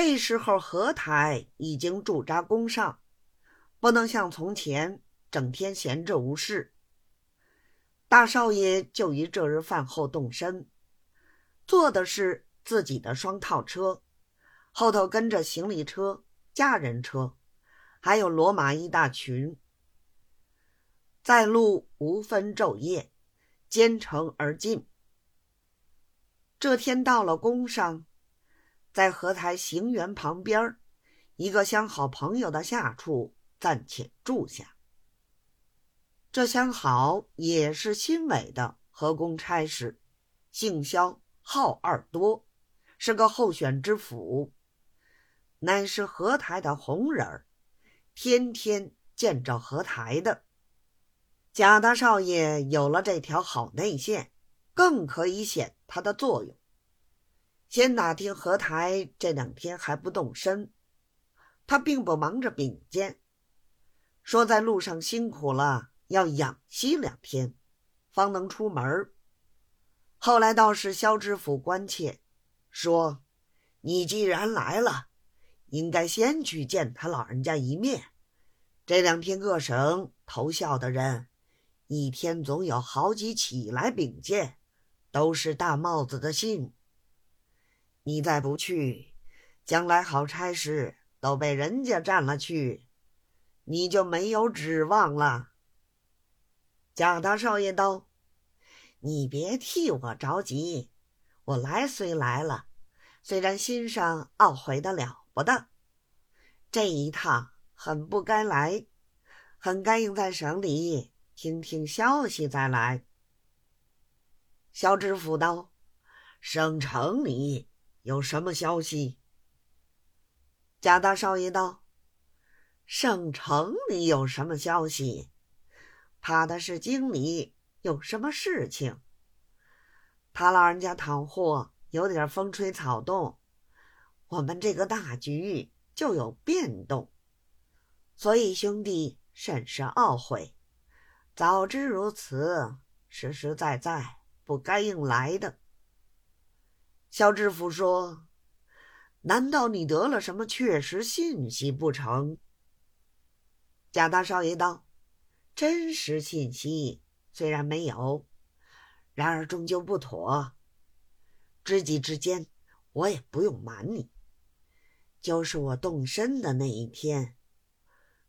这时候何台已经驻扎宫上，不能像从前整天闲着无事。大少爷就于这日饭后动身，坐的是自己的双套车，后头跟着行李车、家人车，还有骡马一大群。在路无分昼夜，兼程而进。这天到了宫上。在河台行辕旁边，一个相好朋友的下处暂且住下。这相好也是新委的河工差事，姓萧，号二多，是个候选知府，乃是河台的红人儿，天天见着河台的。贾大少爷有了这条好内线，更可以显他的作用。先打听何台这两天还不动身，他并不忙着禀见，说在路上辛苦了，要养息两天，方能出门。后来倒是萧知府关切，说：“你既然来了，应该先去见他老人家一面。这两天各省投效的人，一天总有好几起来禀见，都是大帽子的信。”你再不去，将来好差事都被人家占了去，你就没有指望了。贾大少爷道：“你别替我着急，我来虽来了，虽然心上懊悔的了不得，这一趟很不该来，很该应在省里听听消息再来。”肖知府道：“省城里。”有什么消息？贾大少爷道：“省城里有什么消息？怕的是京里有什么事情。他老人家讨货有点风吹草动，我们这个大局就有变动，所以兄弟甚是懊悔。早知如此，实实在在不该应来的。”肖知府说：“难道你得了什么确实信息不成？”贾大少爷道：“真实信息虽然没有，然而终究不妥。知己之间，我也不用瞒你，就是我动身的那一天，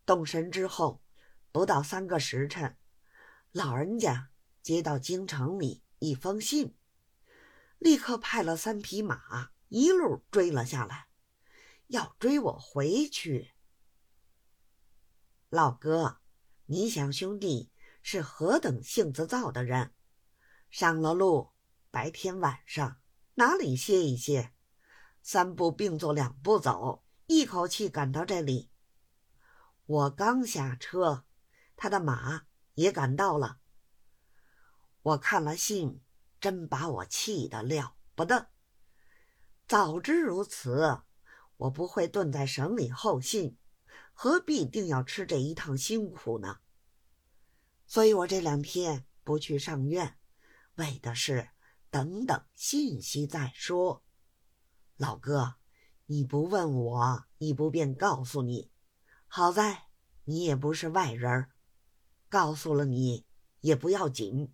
动身之后不到三个时辰，老人家接到京城里一封信。”立刻派了三匹马，一路追了下来，要追我回去。老哥，你想兄弟是何等性子躁的人，上了路，白天晚上哪里歇一歇？三步并作两步走，一口气赶到这里。我刚下车，他的马也赶到了。我看了信。真把我气得了不得！早知如此，我不会蹲在省里候信，何必定要吃这一趟辛苦呢？所以我这两天不去上院，为的是等等信息再说。老哥，你不问我，亦不便告诉你。好在你也不是外人，告诉了你也不要紧。